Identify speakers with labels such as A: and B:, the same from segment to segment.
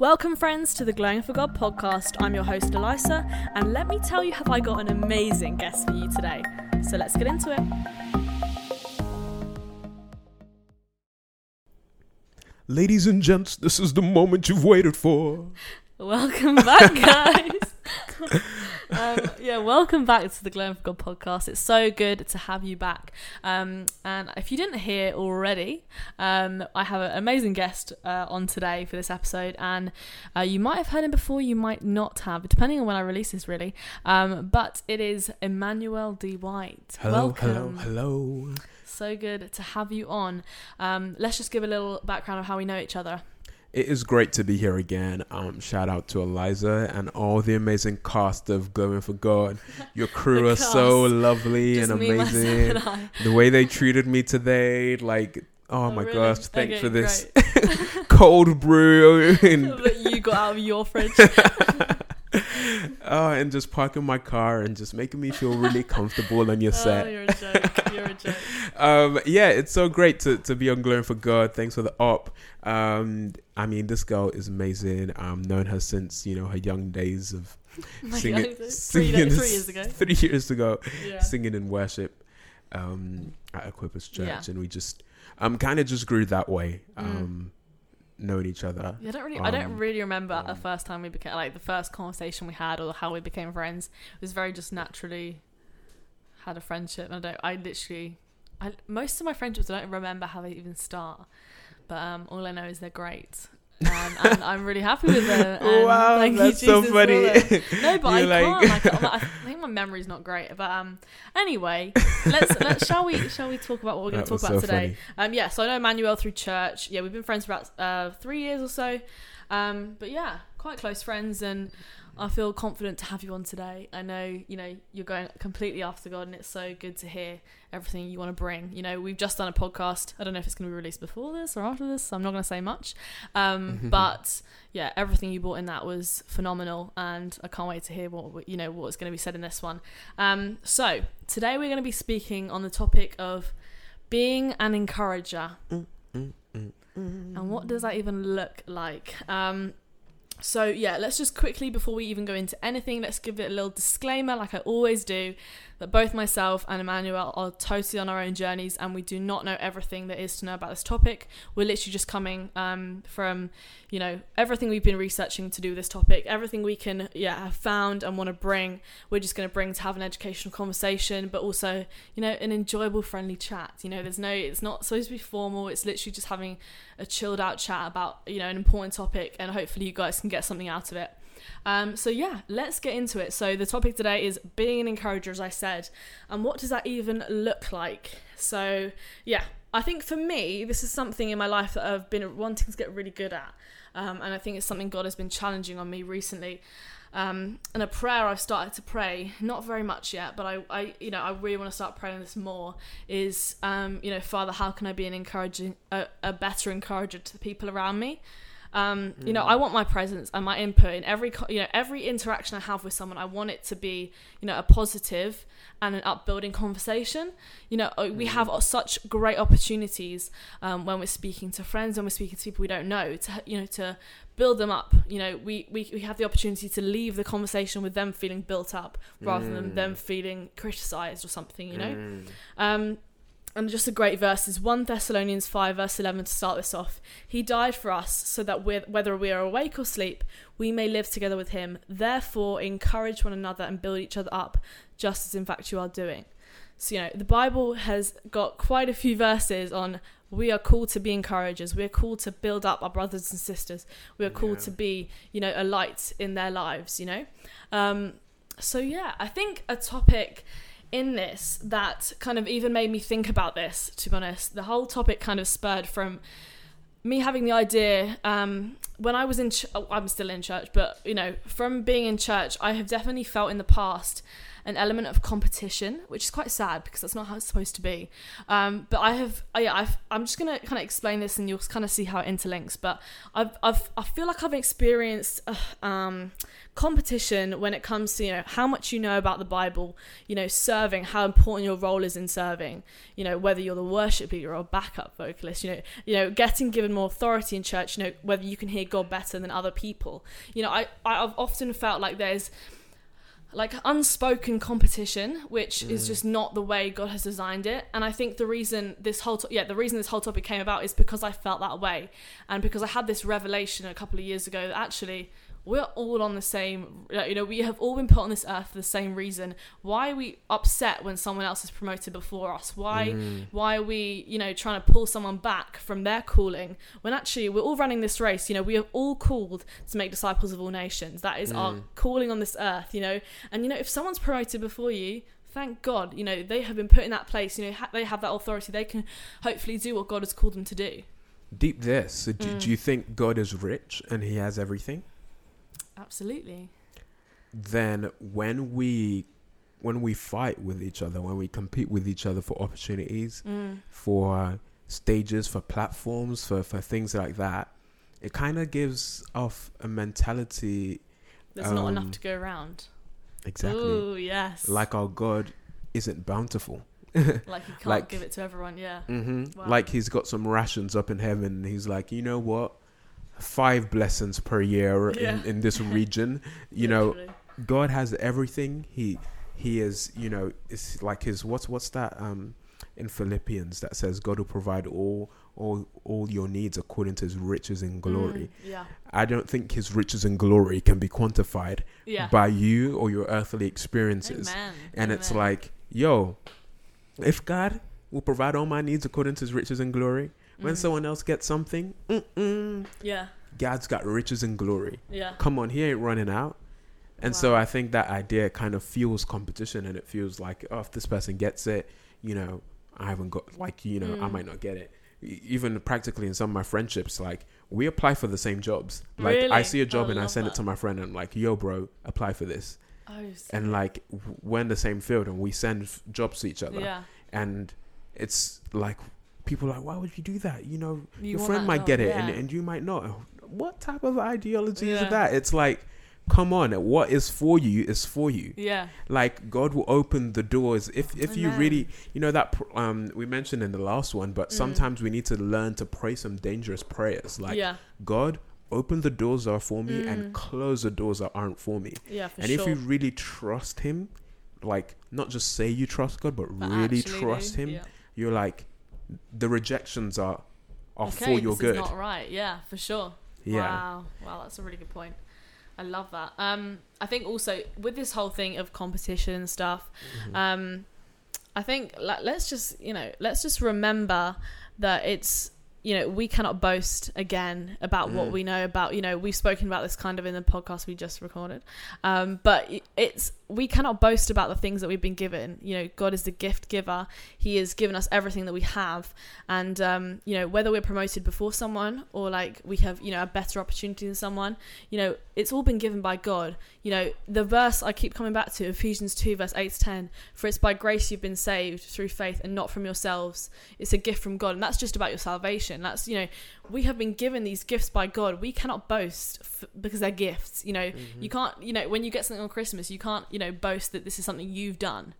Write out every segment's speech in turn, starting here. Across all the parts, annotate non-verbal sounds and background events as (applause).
A: Welcome, friends, to the Glowing for God podcast. I'm your host, Elisa, and let me tell you, have I got an amazing guest for you today. So let's get into it.
B: Ladies and gents, this is the moment you've waited for.
A: Welcome back, (laughs) guys. (laughs) um, yeah, welcome back to the Glowing for God podcast. It's so good to have you back. Um, and if you didn't hear already, um, I have an amazing guest uh, on today for this episode, and uh, you might have heard him before, you might not have, depending on when I release this, really. Um, but it is Emmanuel D. White.
B: Hello,
A: welcome.
B: hello, hello.
A: So good to have you on. Um, let's just give a little background of how we know each other.
B: It is great to be here again. Um, shout out to Eliza and all the amazing cast of Glowing for God. Your (laughs) crew are so lovely
A: Just
B: and amazing.
A: and
B: The way they treated me today, like, oh,
A: Oh,
B: my
A: really?
B: gosh, thanks
A: Okay,
B: for this (laughs) cold brew (laughs) and
A: that you got out of your fridge.
B: Oh, and just parking my car and just making me feel really (laughs) comfortable on your
A: Oh,
B: set.
A: you're a joke. You're a joke. (laughs)
B: um, yeah, it's so great to, to be on Glowing for God. Thanks for the op. Um, I mean, this girl is amazing. I've known her since you know her young days of (laughs) singing,
A: God,
B: singing
A: three years ago.
B: three years ago,
A: Yeah.
B: singing in worship um, at Equippers Church,
A: Yeah.
B: and we just um kind of just grew that way,
A: Mm.
B: um, knowing each other.
A: Yeah, I don't really, I don't
B: Um,
A: really remember the
B: um,
A: first time we became like the first conversation we had or how we became friends. It was very just naturally had a friendship. And I don't, I literally, I most of my friendships I don't remember how they even start, but um, all I know is they're great. Um, and I'm really happy with them. (laughs) and
B: wow,
A: thank you,
B: that's so
A: Jesus,
B: funny.
A: No, but (laughs) I
B: You're like-
A: can't. Like, I (laughs) think my memory's not great. But um, anyway, let's let's shall we shall we talk about what we're going to talk about
B: so
A: today?
B: funny.
A: Um, yeah, so I know Emmanuel through church. Yeah, we've been friends for about uh, three years or so. Um, but yeah, quite close friends, and I feel confident to have you on today. I know you know you're going completely after God, and it's so good to hear everything you want to bring. You know, we've just done a podcast. I don't know if it's going to be released before this or after this. So I'm not going to say much. Um, (laughs) but yeah, everything you brought in that was phenomenal, and I can't wait to hear what you know what's going to be said in this one. Um, so today we're going to be speaking on the topic of being an encourager. And what does that even look like? Um, so yeah, let's just quickly before we even go into anything, let's give it a little disclaimer, like I always do, that both myself and Emmanuel are totally on our own journeys, and we do not know everything there is to know about this topic. We're literally just coming um, from, you know, everything we've been researching to do this topic, everything we can yeah have found and want to bring. We're just going to bring to have an educational conversation, but also you know an enjoyable, friendly chat. You know, there's no, it's not supposed to be formal. It's literally just having a chilled out chat about you know an important topic, and hopefully you guys can get something out of it. Um, so yeah, let's get into it. So the topic today is being an encourager, as I said, and what does that even look like? So yeah, I think for me, this is something in my life that I've been wanting to get really good at, um, and I think it's something God has been challenging on me recently. Um, and a prayer I've started to pray, not very much yet, but I, I you know, I really want to start praying this more. Is, um, you know, Father, how can I be an encouraging, a, a better encourager to the people around me? Um, you know, I want my presence and my input in every, you know, every interaction I have with someone. I want it to be, you know, a positive and an upbuilding conversation. You know, uh, we have such great opportunities um, when we're speaking to friends, when we're speaking to people we don't know, to you know, to build them up. You know, we, we, we have the opportunity to leave the conversation with them feeling built up rather than them feeling criticized or something. You know,
B: Mm.
A: um, and just a great verse is 1 Thessalonians 5, verse 11 to start this off. He died for us so that whether we are awake or sleep, we may live together with him. Therefore, encourage one another and build each other up, just as in fact you are doing. So, you know, the Bible has got quite a few verses on we are called to be encouragers. We are called to build up our brothers and sisters. We are called
B: Yeah.
A: to be, you know, a light in their lives, you know? Um, so, yeah, I think a topic in this that kind of even made me think about this, to be honest. The whole topic kind of spurred from me having the idea um, when I was in, ch- oh, I'm still in church, but you know, from being in church, I have definitely felt in the past an element of competition, which is quite sad because that's not how it's supposed to be. Um, but I have, yeah, I've, I'm just gonna kind of explain this, and you'll kind of see how it interlinks. But I've, I've, I feel like I've experienced uh, um, competition when it comes to you know how much you know about the Bible, you know, serving, how important your role is in serving, you know, whether you're the worship leader or backup vocalist, you know, you know, getting given more authority in church, you know, whether you can hear God better than other people. You know, I, I've often felt like there's like unspoken competition, which mm. is just not the way God has designed it. And I think the reason this whole to- yeah the reason this whole topic came about is because I felt that way, and because I had this revelation a couple of years ago that actually we're all on the same you know we have all been put on this earth for the same reason. Why are we upset when someone else is promoted before us? Why mm. why are we you know trying to pull someone back from their calling? When actually we're all running this race you know we are all called to make disciples of all nations. That is mm. our calling on this earth you know? And you know if someone's promoted before you thank god you know they have been put in that place you know ha- they have that authority. They can hopefully do what god has called them to do.
B: Deep this. So do, mm. do you think god is rich and he has everything
A: Absolutely.
B: Then when we when we fight with each other, when we compete with each other for opportunities, mm. for stages, for platforms, for, for things like that, it kind of gives off a mentality.
A: There's um, not enough um, to go around.
B: Exactly.
A: Ooh, yes.
B: Like our God isn't bountiful. (laughs)
A: like he can't like, give it to everyone, yeah.
B: Mm-hmm. Wow. Like he's got some rations up in heaven. he's like, you know what? Five blessings per year yeah. in, in this (laughs) region. You know, God has everything. He he is, you know, it's like his what's what's that um in Philippians that says God will provide all all all your needs according to his riches and glory.
A: Mm, yeah.
B: I don't think his riches and glory can be quantified
A: yeah.
B: by you or your earthly experiences.
A: Amen.
B: And
A: Amen.
B: it's like, yo, if God will provide all my needs according to his riches and glory, when mm. someone else gets something,
A: yeah,
B: God's got riches and glory.
A: Yeah,
B: come on, He ain't running out. And wow. so I think that idea kind of fuels competition, and it feels like, oh, if this person gets it, you know, I haven't got like, you know, mm. I might not get it. Even practically in some of my friendships, like we apply for the same jobs. Like
A: really?
B: I see a job
A: oh,
B: and I send
A: that.
B: it to my friend, and I'm like, yo, bro, apply for this.
A: Oh,
B: and like we're in the same field, and we send jobs to each other.
A: Yeah.
B: And it's like people are like, why would you do that? You know,
A: you
B: your friend might get it,
A: yeah.
B: and, and you might not. What type of ideology
A: yeah.
B: is that? It's like, come on, what is for you is for you.
A: Yeah.
B: Like God will open the doors if if
A: Amen.
B: you really, you know that um we mentioned in the last one, but mm. sometimes we need to learn to pray some dangerous prayers. Like
A: yeah.
B: God, open the doors that are for me
A: mm.
B: and close the doors that aren't for me.
A: Yeah, for
B: and
A: sure.
B: if you really trust Him, like not just say you trust God, but, but really trust Him,
A: yeah.
B: you're like the rejections are are
A: okay,
B: for your good.
A: not right. Yeah, for sure.
B: Yeah.
A: Wow. Wow, that's a really good point. I love that. Um, I think also with this whole thing of competition and stuff, mm-hmm. um, I think let's just you know let's just remember that it's you know we cannot boast again about mm. what we know about you know we've spoken about this kind of in the podcast we just recorded um, but it's we cannot boast about the things that we've been given. You know, God is the gift giver. He has given us everything that we have, and um, you know whether we're promoted before someone or like we have you know a better opportunity than someone. You know, it's all been given by God. You know, the verse I keep coming back to Ephesians two verse eight to ten. For it's by grace you've been saved through faith, and not from yourselves. It's a gift from God, and that's just about your salvation. That's you know we have been given these gifts by God. We cannot boast f- because they're gifts. You know, mm-hmm. you can't. You know, when you get something on Christmas, you can't. You know, boast that this is something you've done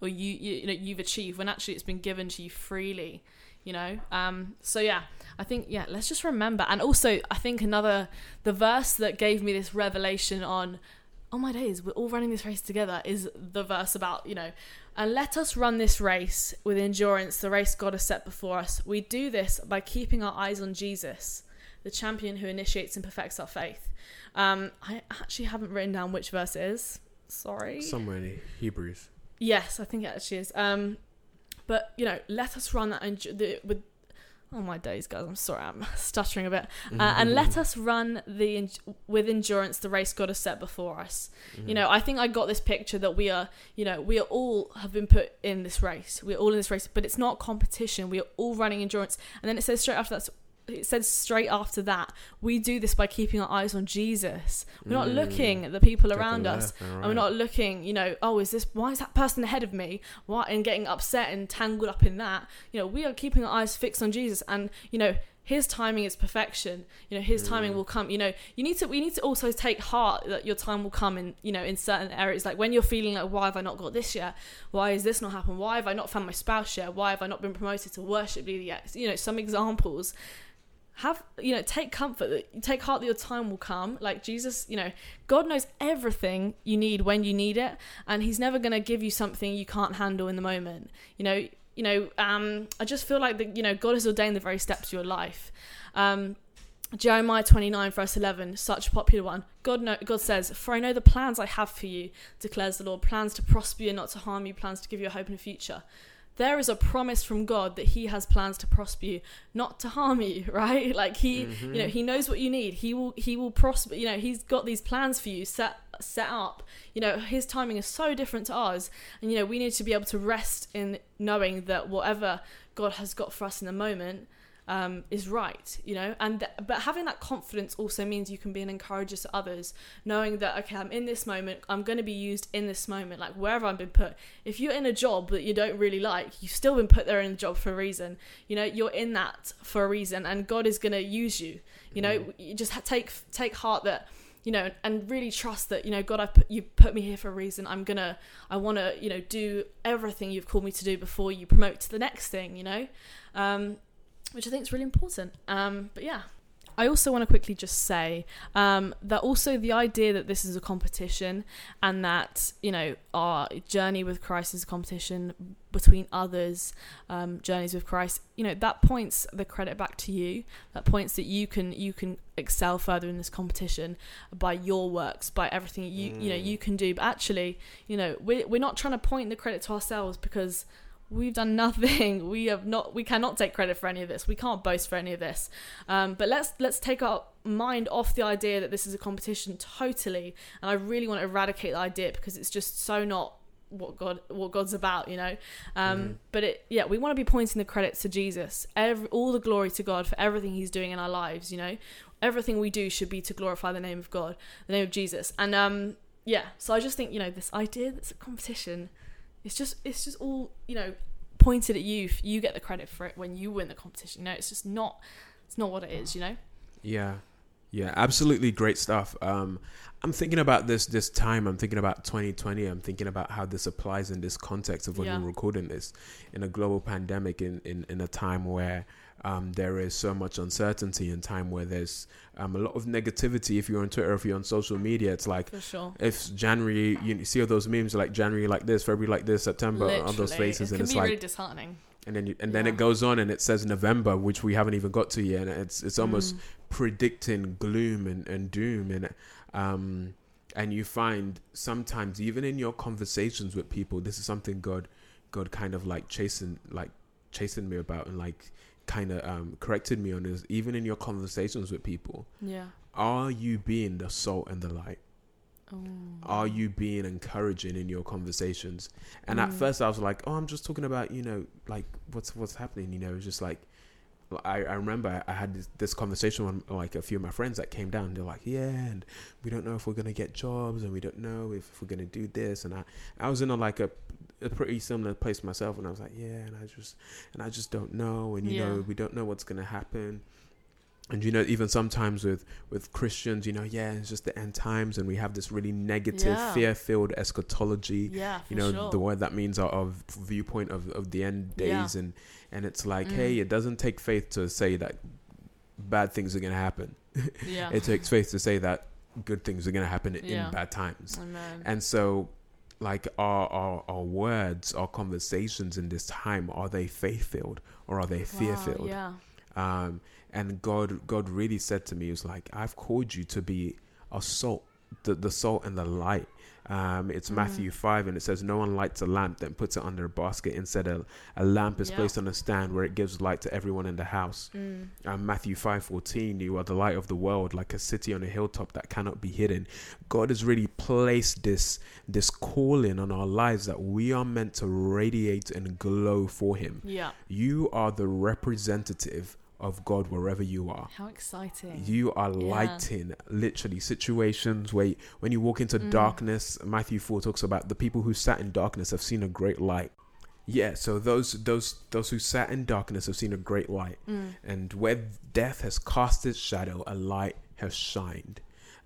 A: or you you, you know you've achieved when actually it's been given to you freely. You know, um, so yeah, I think yeah, let's just remember. And also, I think another the verse that gave me this revelation on oh my days, we're all running this race together is the verse about, you know, and let us run this race with endurance, the race God has set before us. We do this by keeping our eyes on Jesus, the champion who initiates and perfects our faith. Um, I actually haven't written down which verse is. Sorry.
B: Somewhere in Hebrews.
A: Yes, I think it actually is. Um, but you know, let us run that and with Oh my days, guys! I'm sorry, I'm (laughs) stuttering a bit. Uh, and let us run the with endurance the race God has set before us. Mm-hmm. You know, I think I got this picture that we are, you know, we are all have been put in this race. We're all in this race, but it's not competition. We are all running endurance. And then it says straight after that, it said straight after that, we do this by keeping our eyes on Jesus. We're not
B: Mm.
A: looking at the people
B: a
A: around us.
B: and
A: And we're not looking, you know, oh, is this, why is that person ahead of me? Why, and getting upset and tangled up in that. You know, we are keeping our eyes fixed on Jesus. And, you know, his timing is perfection. You know, his timing
B: Mm.
A: will come. You know, you need to, we need to also take heart that your time will come in, you know, in certain areas. Like when you're feeling like, why have I not got this yet? Why is this not happened? Why have I not found my spouse yet? Why have I not been promoted to worship leader yet? You know, some examples have you know take comfort that take heart that your time will come. Like jesus you know god knows everything you need when you need it and he's never going to give you something you can't handle in the moment. You know you know um i just feel like that you know god has ordained the very steps of your life. Um Jeremiah 29 verse 11 such a popular one. God know, God says for I know the plans I have for you declares the Lord plans to prosper you not to harm you plans to give you a hope in the future there is a promise from God that He has plans to prosper you, not to harm you, (laughs) right? Like He,
B: Mm-hmm.
A: you know, He knows what you need. He will, He will prosper. You know, He's got these plans for you set set up. You know, His timing is so different to ours, and you know, we need to be able to rest in knowing that whatever God has got for us in the moment um, is right. You know, and th- but having that confidence also means you can be an encourager to others, knowing that okay, I'm in this moment. I'm going to be used in this moment, like wherever I've been put. If you're in a job that you don't really like, you've still been put there in the job for a reason. You know, you're in that for a reason, and God is going to use you. You know, you just ha- take take heart that you know, and really trust that you know, God, I put you put me here for a reason. I'm gonna, I want to, you know, do everything you've called me to do before you promote to the next thing. You know, um, which I think is really important. Um, but yeah. I also want to quickly just say um, that also the idea that this is a competition and that you know our journey with Christ is a competition between others um, journeys with Christ you know that points the credit back to you that points that you can you can excel further in this competition by your works by everything you you know you can do but actually you know we're, we're not trying to point the credit to ourselves because we've done nothing. (laughs) We have not we cannot take credit for any of this. We can't boast for any of this. Um, but let's let's take our mind off the idea that this is a competition totally. And i really want to eradicate the idea because it's just so not what god what god's about you know? Um, but it yeah we want to be pointing the credit to jesus. Every all the glory to god for everything he's doing in our lives you know? Everything we do should be to glorify the name of god the name of jesus. And um yeah so i just think you know this idea that's a competition it's just it's just all you know pointed at you you get the credit for it when you win the competition you know it's just not it's not what it is you know
B: Yeah, yeah, absolutely great stuff. Um, I'm thinking about this this time. I'm thinking about 2020. I'm thinking about how this applies in this context of when
A: Yeah.
B: we're recording this in a global pandemic, in in, in a time where um, there is so much uncertainty, in time where there's um, a lot of negativity. If you're on Twitter, if you're on social media, it's like
A: sure
B: if January, you see all those memes like January like this, February like this, September, all those faces,
A: it
B: and it's
A: be
B: like
A: really disheartening
B: and then you, and then
A: Yeah.
B: it goes on and it says November, which we haven't even got to yet, and it's it's almost
A: Mm.
B: predicting gloom and, and doom and um and you find sometimes even in your conversations with people, this is something God God kind of like chasing like chasing me about and like kind of um corrected me on is even in your conversations with people,
A: yeah
B: are you being the salt and the light?
A: oh.
B: are you being encouraging in your conversations and at
A: Mm.
B: first i was like oh i'm just talking about you know like what's what's happening you know it's just like I, I remember I had this, this conversation with like a few of my friends that came down. They're like, "Yeah, and we don't know if we're gonna get jobs, and we don't know if we're gonna do this." And I, I was in a like a, a pretty similar place myself, and I was like, "Yeah," and I just, and I just don't know, and you know, we don't know what's gonna happen and you know even sometimes with with christians you know yeah it's just the end times and we have this really negative
A: Yeah.
B: fear-filled eschatology
A: yeah for
B: you know
A: sure.
B: the word that means our, our viewpoint of, of the end
A: Yeah.
B: days and and it's like
A: Mm.
B: hey it doesn't take faith to say that bad things are going to happen (laughs)
A: yeah
B: it takes faith to say that good things are going to happen in bad times
A: Amen.
B: and so like our, our our words our conversations in this time are they faith filled or are they fear
A: Wow,
B: filled
A: yeah
B: um, and God God really said to me, "It was like I've called you to be a salt, the the salt and the light." Um, it's
A: Mm.
B: Matthew five, and it says, "No one lights a lamp then puts it under a basket. Instead, a, a lamp is
A: Yeah.
B: placed on a stand where it gives light to everyone in the house."
A: mm.
B: Um, Matthew five fourteen, you are the light of the world, like a city on a hilltop that cannot be hidden. God has really placed this this calling on our lives that we are meant to radiate and glow for Him.
A: yeah
B: You are the representative of God wherever you are.
A: How exciting.
B: You are yeah. lighting literally situations where when you walk into mm. darkness, Matthew 4 talks about the people who sat in darkness have seen a great light. Yeah, so those those those who sat in darkness have seen a great light. Mm. And where death has cast its shadow, a light has shined.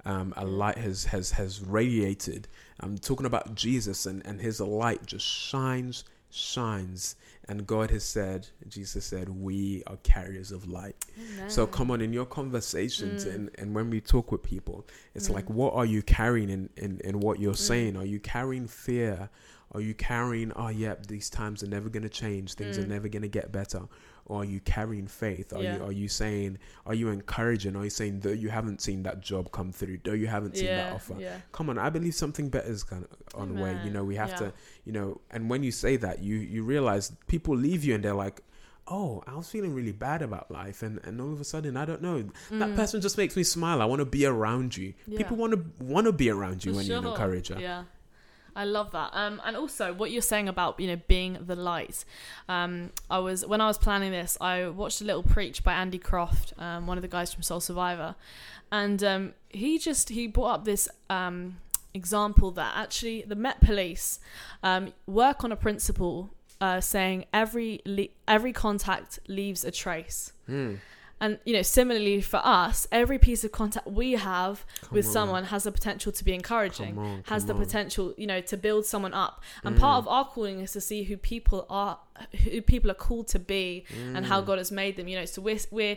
B: Um, a light has has has radiated. I'm talking about Jesus and, and his light just shines, shines and God has said, Jesus said, we are carriers of light. Amen. So come on, in your conversations mm. and, and when we talk with people, it's mm. like, what are you carrying in, in, in what you're mm. saying? Are you carrying fear? Are you carrying, oh, yep, these times are never going to change. Things are mm. never going to get better or are you carrying faith? Are yeah. you are you saying are you encouraging? Are you saying that you haven't seen that job come through? Though you haven't seen yeah, that offer. Yeah. Come on, I believe something better is kind of on the way. You know, we have to, you know, and when you say that, you you realize people leave you and they're like, oh, I was feeling really bad about life, and, and all of a sudden, I don't know, mm. that person just makes me smile. I want to be around you. Yeah. People want to want to be around you For when sure. you're an encourager.
A: Yeah, I love that. Um, and also what you're saying about you know being the light. Um, I was when I was planning this, I watched a little preach by Andy Croft, um, one of the guys from Soul Survivor, and um, he just he brought up this um, example that actually the Met Police um, work on a principle uh, saying every le- every contact leaves a trace. Mm. And you know, similarly for us, every piece of contact we have come with on. someone has the potential to be encouraging, on, has the on. potential, you know, to build someone up. And mm. part of our calling is to see who people are, who people are called to be, mm. and how mm. God has made them. You know, so we're we're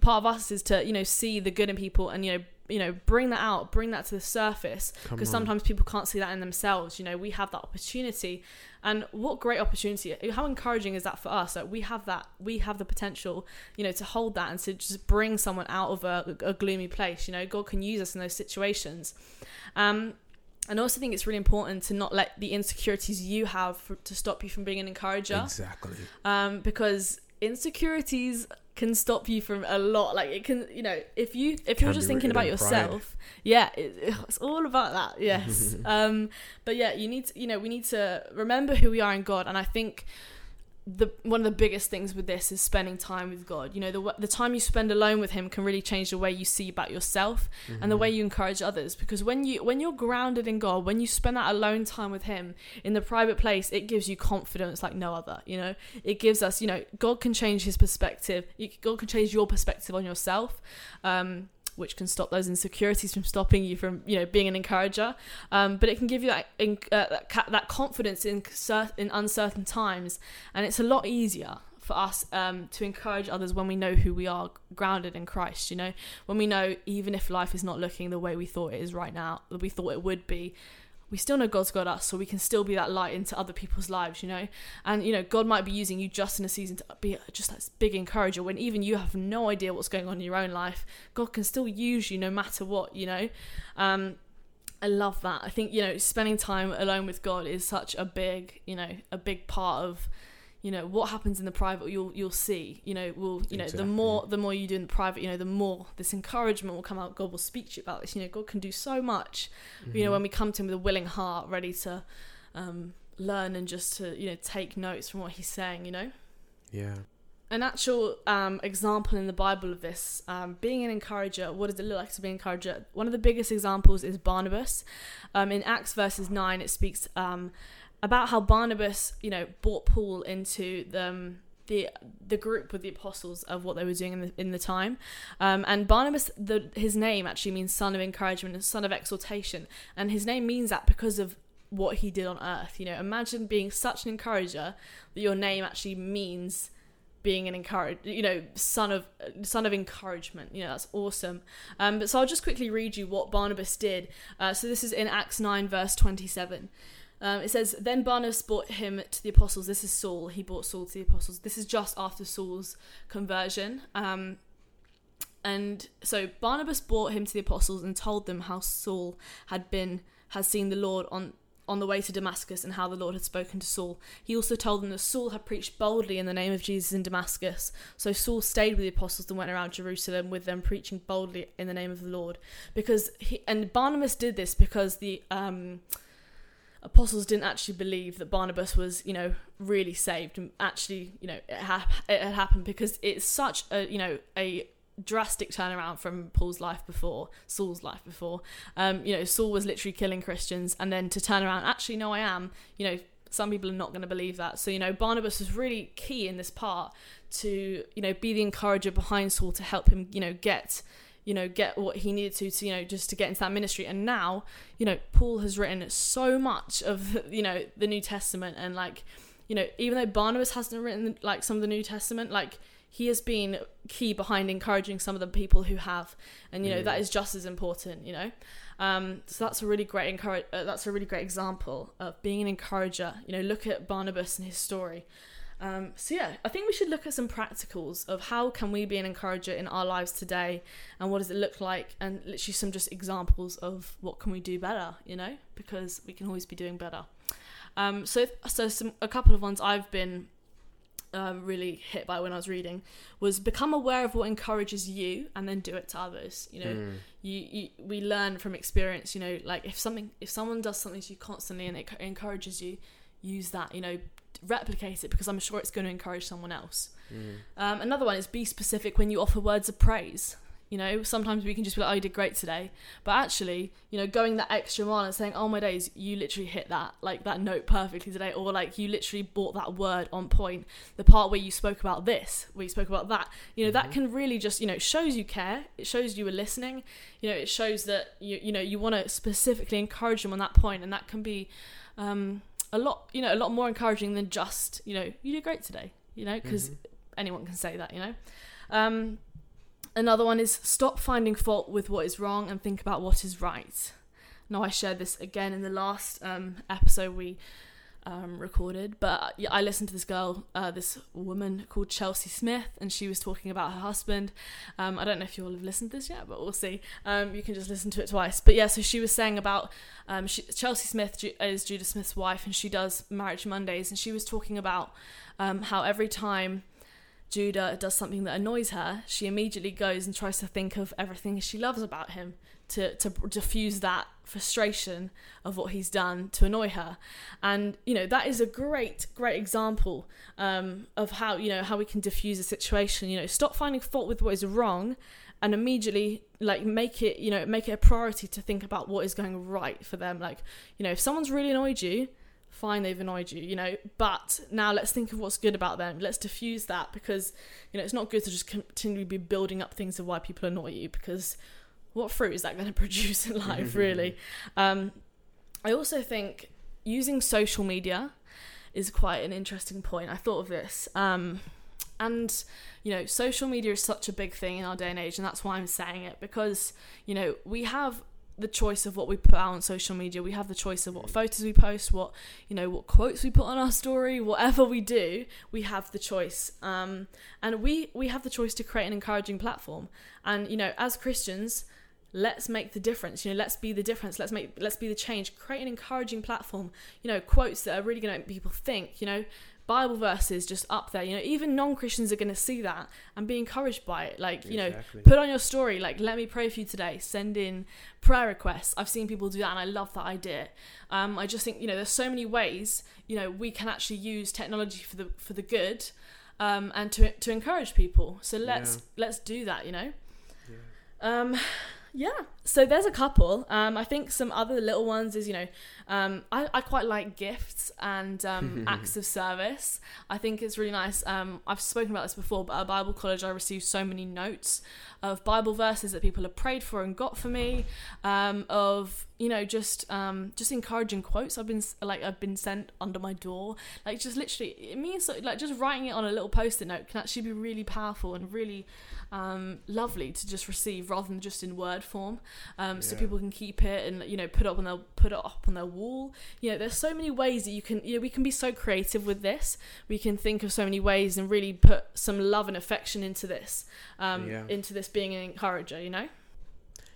A: part of us is to you know see the good in people and you know you know bring that out bring that to the surface because sometimes people can't see that in themselves you know we have that opportunity and what great opportunity how encouraging is that for us that we have that we have the potential you know to hold that and to just bring someone out of a, a gloomy place you know god can use us in those situations um and I also think it's really important to not let the insecurities you have for, to stop you from being an encourager.
B: Exactly.
A: Um, because insecurities can stop you from a lot like it can you know if you if can you're just thinking about yourself pride. yeah it, it's all about that yes (laughs) um but yeah you need to you know we need to remember who we are in god and i think the one of the biggest things with this is spending time with God. You know, the the time you spend alone with Him can really change the way you see about yourself mm-hmm. and the way mm-hmm. you encourage others. Because when you when you're grounded in God, when you spend that alone time with Him in the private place, it gives you confidence like no other. You know, it gives us. You know, God can change His perspective. God can change your perspective on yourself. Um, which can stop those insecurities from stopping you from you know being an encourager. Um, but it can give you that uh, that confidence in in uncertain times. And it's a lot easier for us um, to encourage others when we know who we are grounded in Christ you know? When we know even if life is not looking the way we thought it is right now that we thought it would be we still know God's got us, so we can still be that light into other people's lives, you know. And you know, God might be using you just in a season to be just that big encourager when even you have no idea what's going on in your own life. God can still use you no matter what, you know. Um, I love that. I think you know, spending time alone with God is such a big, you know, a big part of you know what happens in the private you'll you'll see you know will you know exactly. the more the more you do in the private you know the more this encouragement will come out god will speak to you about this you know god can do so much mm-hmm. you know mm-hmm. when we come to him with a willing heart ready to um, learn and just to you know take notes from what he's saying you know
B: yeah
A: an actual um, example in the Bible of this, um, being an encourager, what does it look like to be an encourager? One of the biggest examples is Barnabas. Um, in Acts verses 9, it speaks um, about how Barnabas, you know, brought Paul into the um, the the group with the apostles of what they were doing in the in the time, um, and Barnabas, the his name actually means son of encouragement and son of exhortation, and his name means that because of what he did on earth. You know, imagine being such an encourager that your name actually means being an encourage you know son of son of encouragement. You know that's awesome. Um, but so i'll just quickly read you what barnabas did. Uh, so this is in acts 9 verse 27 um, it says, Then Barnabas brought him to the apostles. This is Saul. He brought Saul to the apostles. This is just after Saul's conversion. Um, and so Barnabas brought him to the apostles and told them how Saul had been, has seen the Lord on on the way to Damascus and how the Lord had spoken to Saul. He also told them that Saul had preached boldly in the name of Jesus in Damascus. So Saul stayed with the apostles and went around Jerusalem with them, preaching boldly in the name of the Lord. Because he and Barnabas did this because the um, apostles didn't actually believe that Barnabas was, you know, really saved and actually, you know, it, it had happened because it's such a, you know, a drastic turnaround from Paul's life before, Saul's life before. Um, you know, Saul was literally killing Christians and then to turn around, actually, no, I am, you know, some people are not going to believe that. So, you know, Barnabas was really key in this part to, you know, be the encourager behind Saul to help him, you know, get you know get what he needed to to you know just to get into that ministry. And now you know paul has written so much of you know the new testament and like you know even though barnabas hasn't written like some of the new testament like he has been key behind encouraging some of the people who have. And you know mm. that is just as important you know? Um, so that's a really great encourage uh, that's a really great example of being an encourager. You know look at barnabas and his story um, so yeah, I think we should look at some practicals of how can we be an encourager in our lives today, and what does it look like, and literally some just examples of what can we do better, you know, because we can always be doing better. Um, so so some a couple of ones I've been um, really hit by when I was reading was become aware of what encourages you and then do it to others. You know, mm. you, you we learn from experience. You know, like if something if someone does something to you constantly and it encourages you, use that. You know, replicate it because I'm sure it's going to encourage someone else. Mm. Um, another one is be specific when you offer words of praise. You know, sometimes we can just be like, "Oh, you did great today," but actually, you know, going that extra mile and saying, "Oh my days, you literally hit that like that note perfectly today," or like you literally brought that word on point. The part where you spoke about this, where you spoke about that, you know, mm-hmm. that can really just you know shows you care. It shows you were listening. You know, it shows that you you know you want to specifically encourage them on that point, and that can be. Um, a lot, you know, a lot more encouraging than just, you know, you did great today, you know, because mm-hmm. anyone can say that, you know. Um, another one is stop finding fault with what is wrong and think about what is right. Now, I shared this again in the last um, episode we um, recorded. But yeah, I listened to this girl, uh, this woman called Chelsea Smith, and she was talking about her husband. Um, I don't know if you all have listened to this yet, but we'll see. Um, you can just listen to it twice. But yeah, so she was saying about um, she, Chelsea Smith is Judah Smith's wife, and she does Marriage Mondays, and she was talking about um, how every time. Judah does something that annoys her, she immediately goes and tries to think of everything she loves about him to to diffuse that frustration of what he's done to annoy her. And you know that is a great great example um, of how you know how we can diffuse a situation. You know stop finding fault with what is wrong and immediately like make it you know make it a priority to think about what is going right for them. Like you know if someone's really annoyed you fine they've annoyed you you know but now let's think of what's good about them. Let's diffuse that because you know it's not good to just continually be building up things of why people annoy you because what fruit is that going (laughs) to produce in life, really? (laughs) Um, I also think using social media is quite an interesting point. I thought of this. Um, and, you know, social media is such a big thing in our day and age, and that's why I'm saying it because, you know, we have the choice of what we put out on social media. We have the choice of what photos we post, what you know, what quotes we put on our story, whatever we do, we have the choice. Um, and we we have the choice to create an encouraging platform. And you know, as Christians, let's make the difference you know let's be the difference let's make let's be the change. Create an encouraging platform you know quotes that are really going to make people think you know. Bible verses just up there you know even non-christians are going to see that and be encouraged by it. Like you exactly. know put on your story like let me pray for you today send in prayer requests. I've seen people do that and i love that idea. Um, i just think you know there's so many ways you know we can actually use technology for the for the good um, and to to encourage people. So let's yeah. let's do that you know? Yeah. um yeah, so there's a couple. Um, I think some other little ones is you know, um, I, I quite like gifts and um, (laughs) acts of service. I think it's really nice. Um, I've spoken about this before, but at Bible college I received so many notes of Bible verses that people have prayed for and got for me. Um, of you know just um, just encouraging quotes. I've been like I've been sent under my door. Like just literally, it means like just writing it on a little post-it note can actually be really powerful and really um, lovely to just receive rather than just in word form. Um, yeah. So people can keep it and you know put it up on their put it up on their wall. You know, there's so many ways that you can. You know, we can be so creative with this. We can think of so many ways and really put some love and affection into this, um, yeah. into this being an encourager. You know.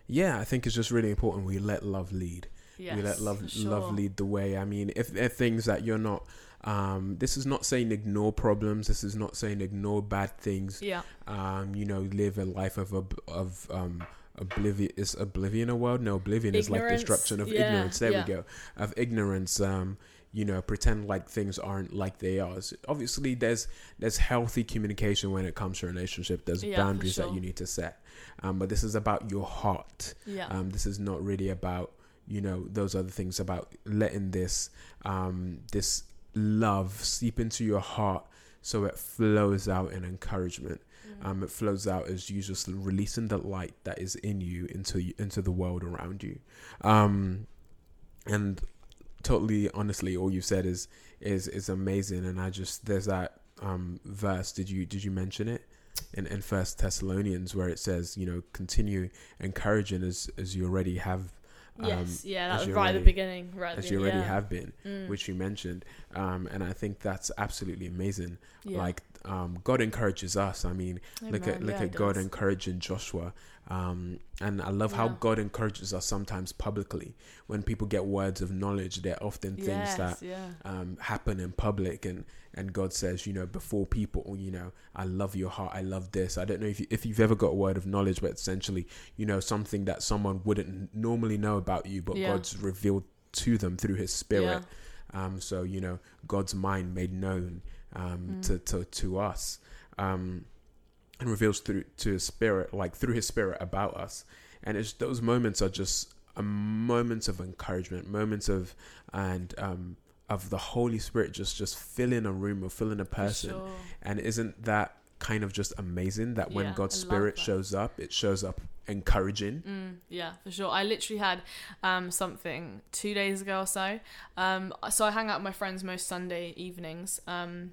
B: Yeah, I think it's just really important we let love lead. Yes, we let love sure. love lead the way. I mean, if there are things that you're not um, this is not saying ignore problems. This is not saying ignore bad things.
A: Yeah.
B: Um, you know, live a life of of um, oblivion is oblivion a word? No oblivion ignorance, is like destruction of yeah, ignorance. There yeah. we go. Of ignorance um you know pretend like things aren't like they are. So obviously there's there's healthy communication when it comes to relationship. There's yeah, boundaries sure. that you need to set. Um but this is about your heart.
A: Yeah.
B: Um this is not really about you know those other things about letting this um this love seep into your heart so it flows out in encouragement. Mm. um, it flows out as you just releasing the light that is in you into into the world around you. Um, and totally honestly all you've said is is is amazing. And i just there's that um, verse. Did you did you mention it? In, in first thessalonians where it says you know continue encouraging as as you already have
A: um, yes, yeah, that was right already, at the beginning, right
B: as you already yeah. have been, mm. which you mentioned, um, and I think that's absolutely amazing. Yeah. Like um, God encourages us. I mean, Amen. look at look yeah, at God does. encouraging Joshua, um, and I love how God encourages us sometimes publicly. When people get words of knowledge, they're often things yes, that um, happen in public, and and God says, you know, before people, you know, I love your heart, I love this. I don't know if you, if you've ever got a word of knowledge, but essentially, you know, something that someone wouldn't normally know about you, but yeah. God's revealed to them through His Spirit. Yeah. Um, so you know, God's mind made known um, mm. to, to to us, um, and reveals through to His Spirit, like through His Spirit about us. And it's those moments are just a moments of encouragement, moments of and um, of the Holy Spirit just just filling a room or filling a person. Sure. And isn't that kind of just amazing that when God's Spirit shows up, it shows up encouraging.
A: Mm, yeah, for sure. I literally had um, something two days ago or so. Um, so I hang out with my friends most Sunday evenings. Um,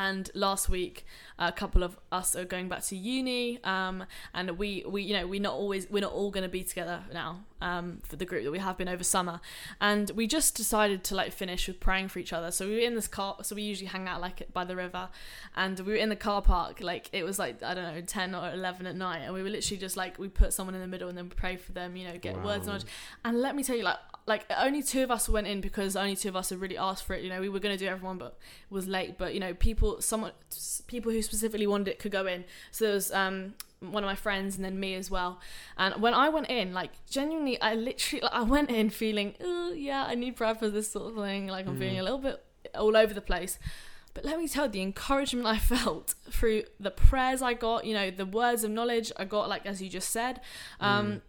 A: and last week a couple of us are going back to uni um, and we we you know we're not always we're not all going to be together now um, for the group that we have been over summer. And we just decided to like finish with praying for each other. So we were in this car so we usually hang out like by the river. And we were in the car park like it was like i don't know 10 or 11 at night. And we were literally just like we put someone in the middle and then pray for them you know get wow. words knowledge. And let me tell you like like only two of us went in because only two of us had really asked for it. You know, we were going to do everyone, but it was late. But you know, people, someone, people who specifically wanted it could go in. So there was um, one of my friends and then me as well. And when I went in, like genuinely, I literally, like, I went in feeling, oh yeah, I need prayer for this sort of thing. Like I'm mm. feeling a little bit all over the place. But let me tell you, the encouragement I (laughs) felt through the prayers I got, you know, the words of knowledge I got, like as you just said, um, mm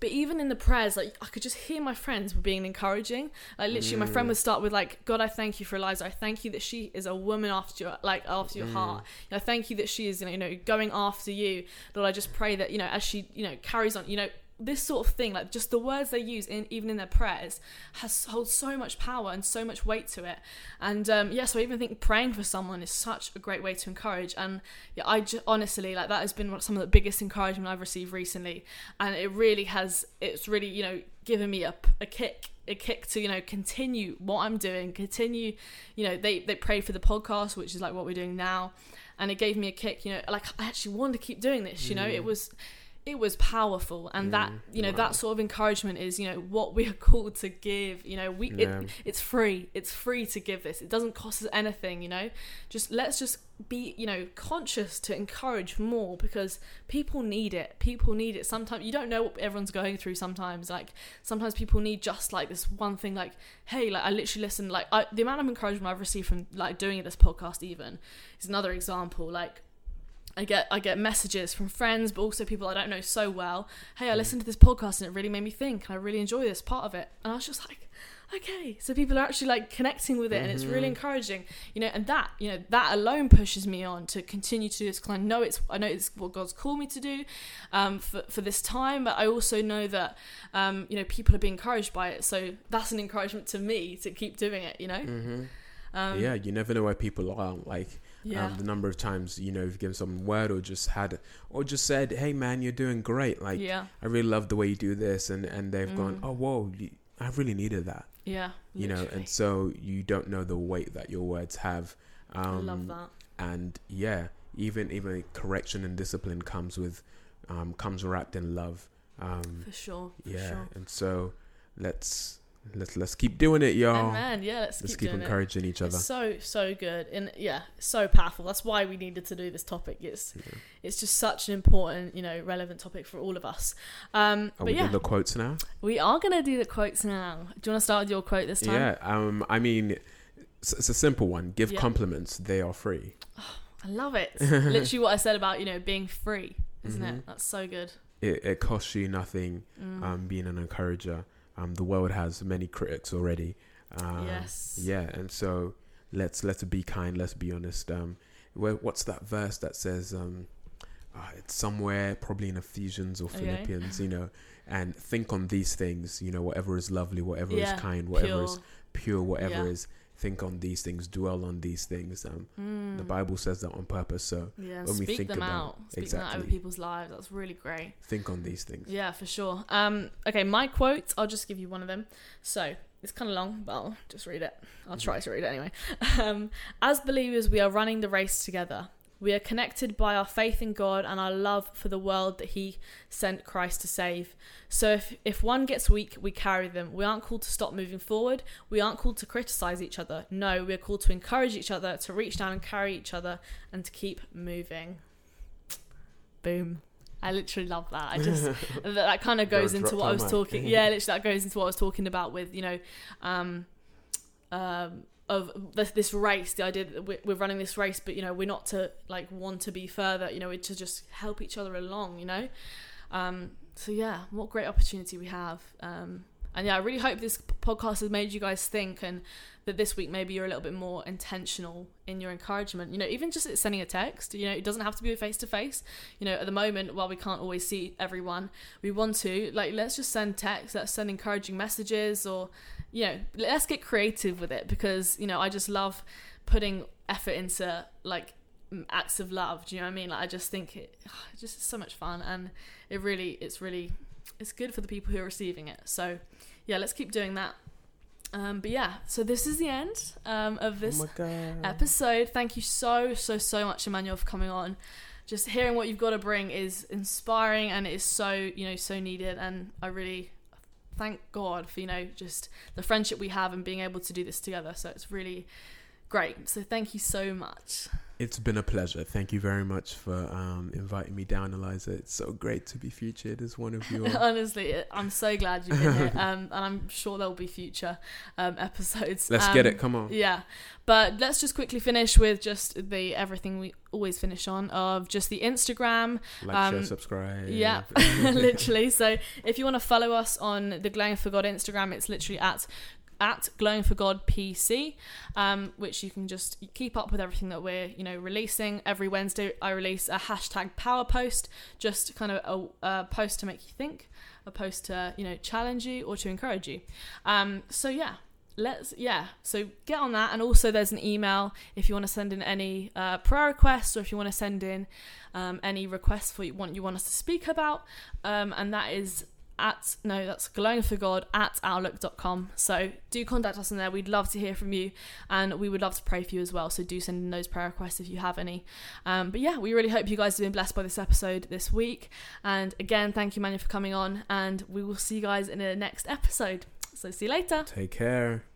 A: but even in the prayers, like I could just hear my friends were being encouraging. Like literally, mm. my friend mm. would start with like, "God, I thank you for Eliza. I thank you that she is a woman after your like after your mm. heart. I thank you that she is you know going after you. Lord, I just pray that you know as she you know carries on, you know this sort of thing, like just the words they use, in even in their prayers, has holds so much power and so much weight to it. And um, yeah, so I even think praying for someone is such a great way to encourage. And yeah, I just honestly like that has been some of the biggest encouragement I've received recently, and it really has. It's really you know given me a, a kick a kick to you know continue what I'm doing continue you know they they prayed for the podcast which is like what we're doing now and it gave me a kick you know like I actually wanted to keep doing this you know it mm. was it was powerful. And mm, that you know wow. that sort of encouragement is you know what we are called to give you know we yeah. it, it's free. It's free to give this. It doesn't cost us anything you know. Just let's just be you know conscious to encourage more because people need it. People need it. Sometimes you don't know what everyone's going through sometimes. Like sometimes people need just like this one thing like hey like i literally listen like I, the amount of encouragement i've received from like doing this podcast even is another example. Like I get I get messages from friends, but also people I don't know so well. Hey, I listened to this podcast and it really made me think, and I really enjoy this part of it. And I was just like, okay, so people are actually like connecting with it, mm-hmm. and it's really mm-hmm. encouraging, you know. And that you know that alone pushes me on to continue to do this because I know it's I know it's what God's called me to do um, for for this time, but I also know that um, you know people are being encouraged by it, so that's an encouragement to me to keep doing it, you know.
B: Mm-hmm. Um, yeah, you never know where people are like yeah. Um, the number of times you know you've given someone word or just had or just said, "Hey man, you're doing great. Like, yeah. I really love the way you do this," and and they've mm. gone, "Oh whoa, I really needed that."
A: Yeah,
B: you know, and so you don't know the weight that your words have.
A: Um, I love that.
B: And yeah, even even correction and discipline comes with um, comes wrapped in love. Um,
A: for sure. For
B: yeah,
A: sure.
B: and so let's let's let's keep doing it, y'all.
A: man, yeah, let's,
B: let's
A: keep,
B: keep encouraging
A: it.
B: each other.
A: It's so so good and yeah, so powerful. That's why we needed to do this topic. It's
B: Yeah.
A: it's just such an important, you know, relevant topic for all of us. Um,
B: Are
A: but
B: we
A: yeah,
B: doing the quotes now?
A: we are gonna do the quotes now. Do you want to start with your quote this time?
B: Yeah. Um. I mean, it's, it's a simple one. Give
A: Yeah.
B: compliments; they are free.
A: I love it. Literally what I said about you know being free, isn't
B: Mhm.
A: it? That's so good.
B: It, it costs you nothing.
A: Mm.
B: Um, being an encourager. Um, the world has many critics already. Um,
A: yes.
B: Yeah, and so let's let's be kind. Let's be honest. Um, where, what's that verse that says? Um, uh, it's somewhere probably in Ephesians or
A: Okay.
B: Philippians. You know, and think on these things. You know, whatever is lovely, whatever
A: Yeah,
B: is kind, whatever
A: Pure.
B: is pure, whatever
A: Yeah.
B: is. Think on these things. Dwell on these things. Um,
A: Mm.
B: the Bible says that on purpose. So
A: Yeah,
B: when we
A: speak
B: think
A: them
B: about-
A: out. Speak them out over
B: exactly.
A: people's lives. That's really great.
B: think on these things.
A: Yeah, for sure. Um, okay, my quotes. I'll just give you one of them. So it's kind of long, but I'll just read it. I'll try to read it anyway. (laughs) Um, as believers, we are running the race together. We are connected by our faith in God and our love for the world that He sent Christ to save. So if if one gets weak, we carry them. We aren't called to stop moving forward. We aren't called to criticize each other. No, we are called to encourage each other, to reach down and carry each other, and to keep moving. Boom. I literally love that. I just (laughs) that, that kind of goes into what I was
B: mic.
A: talking. Yeah, literally that goes into what I was talking about with you know, um, um, of this, this race. The idea that we're, we're running this race, but you know, we're not to like want to be further. You know, we're to just help each other along. You know, um, so yeah, what great opportunity we have. Um, and yeah, I really hope this podcast has made you guys think, and that this week maybe you're a little bit more intentional in your encouragement. You know, even just sending a text. You know, it doesn't have to be face to face. You know, at the moment, while we can't always see everyone, we want to like let's just send text. Let's send encouraging messages, or you know, let's get creative with it because you know I just love putting effort into like acts of love. Do you know what I mean? Like I just think it, (sighs) it's just so much fun, and it really, it's really, it's good for the people who are receiving it. So yeah, let's keep doing that. Um, but yeah, so this is the end um, of this
B: oh
A: episode. Thank you so, so, so much, Emmanuel, for coming on. Just hearing what you've got to bring is inspiring and it is so, you know, so needed. And I really thank God for, you know, just the friendship we have and being able to do this together. So it's really great. So thank you so much.
B: It's been a pleasure. Thank you very much for um, inviting me down, Eliza. It's so great to be featured as one of your. (laughs)
A: Honestly, I'm so glad you've been here. Um, and I'm sure there will be future um, episodes.
B: Let's
A: Um,
B: get it. Come on.
A: Yeah, but let's just quickly finish with just the everything we always finish on of just the Instagram.
B: Like,
A: um,
B: share, subscribe.
A: Yeah, (laughs) (laughs) literally. So if you want to follow us on the Glowing for God Instagram, it's literally at at Glowing for God PC, um, which you can just keep up with everything that we're you know releasing every Wednesday. I release a hashtag Power post, just kind of a, a post to make you think, a post to you know challenge you or to encourage you. Um, so yeah, let's yeah so get on that and also there's an email if you want to send in any uh, prayer requests or if you want to send in um, any requests for you want you want us to speak about um, and that is at no that's glowing for god at outlook.com so do contact us in there. We'd love to hear from you and we would love to pray for you as well. So do send in those prayer requests if you have any. Um, but yeah we really hope you guys have been blessed by this episode this week. And again thank you Manu for coming on and we will see you guys in the next episode. So see you later.
B: Take care.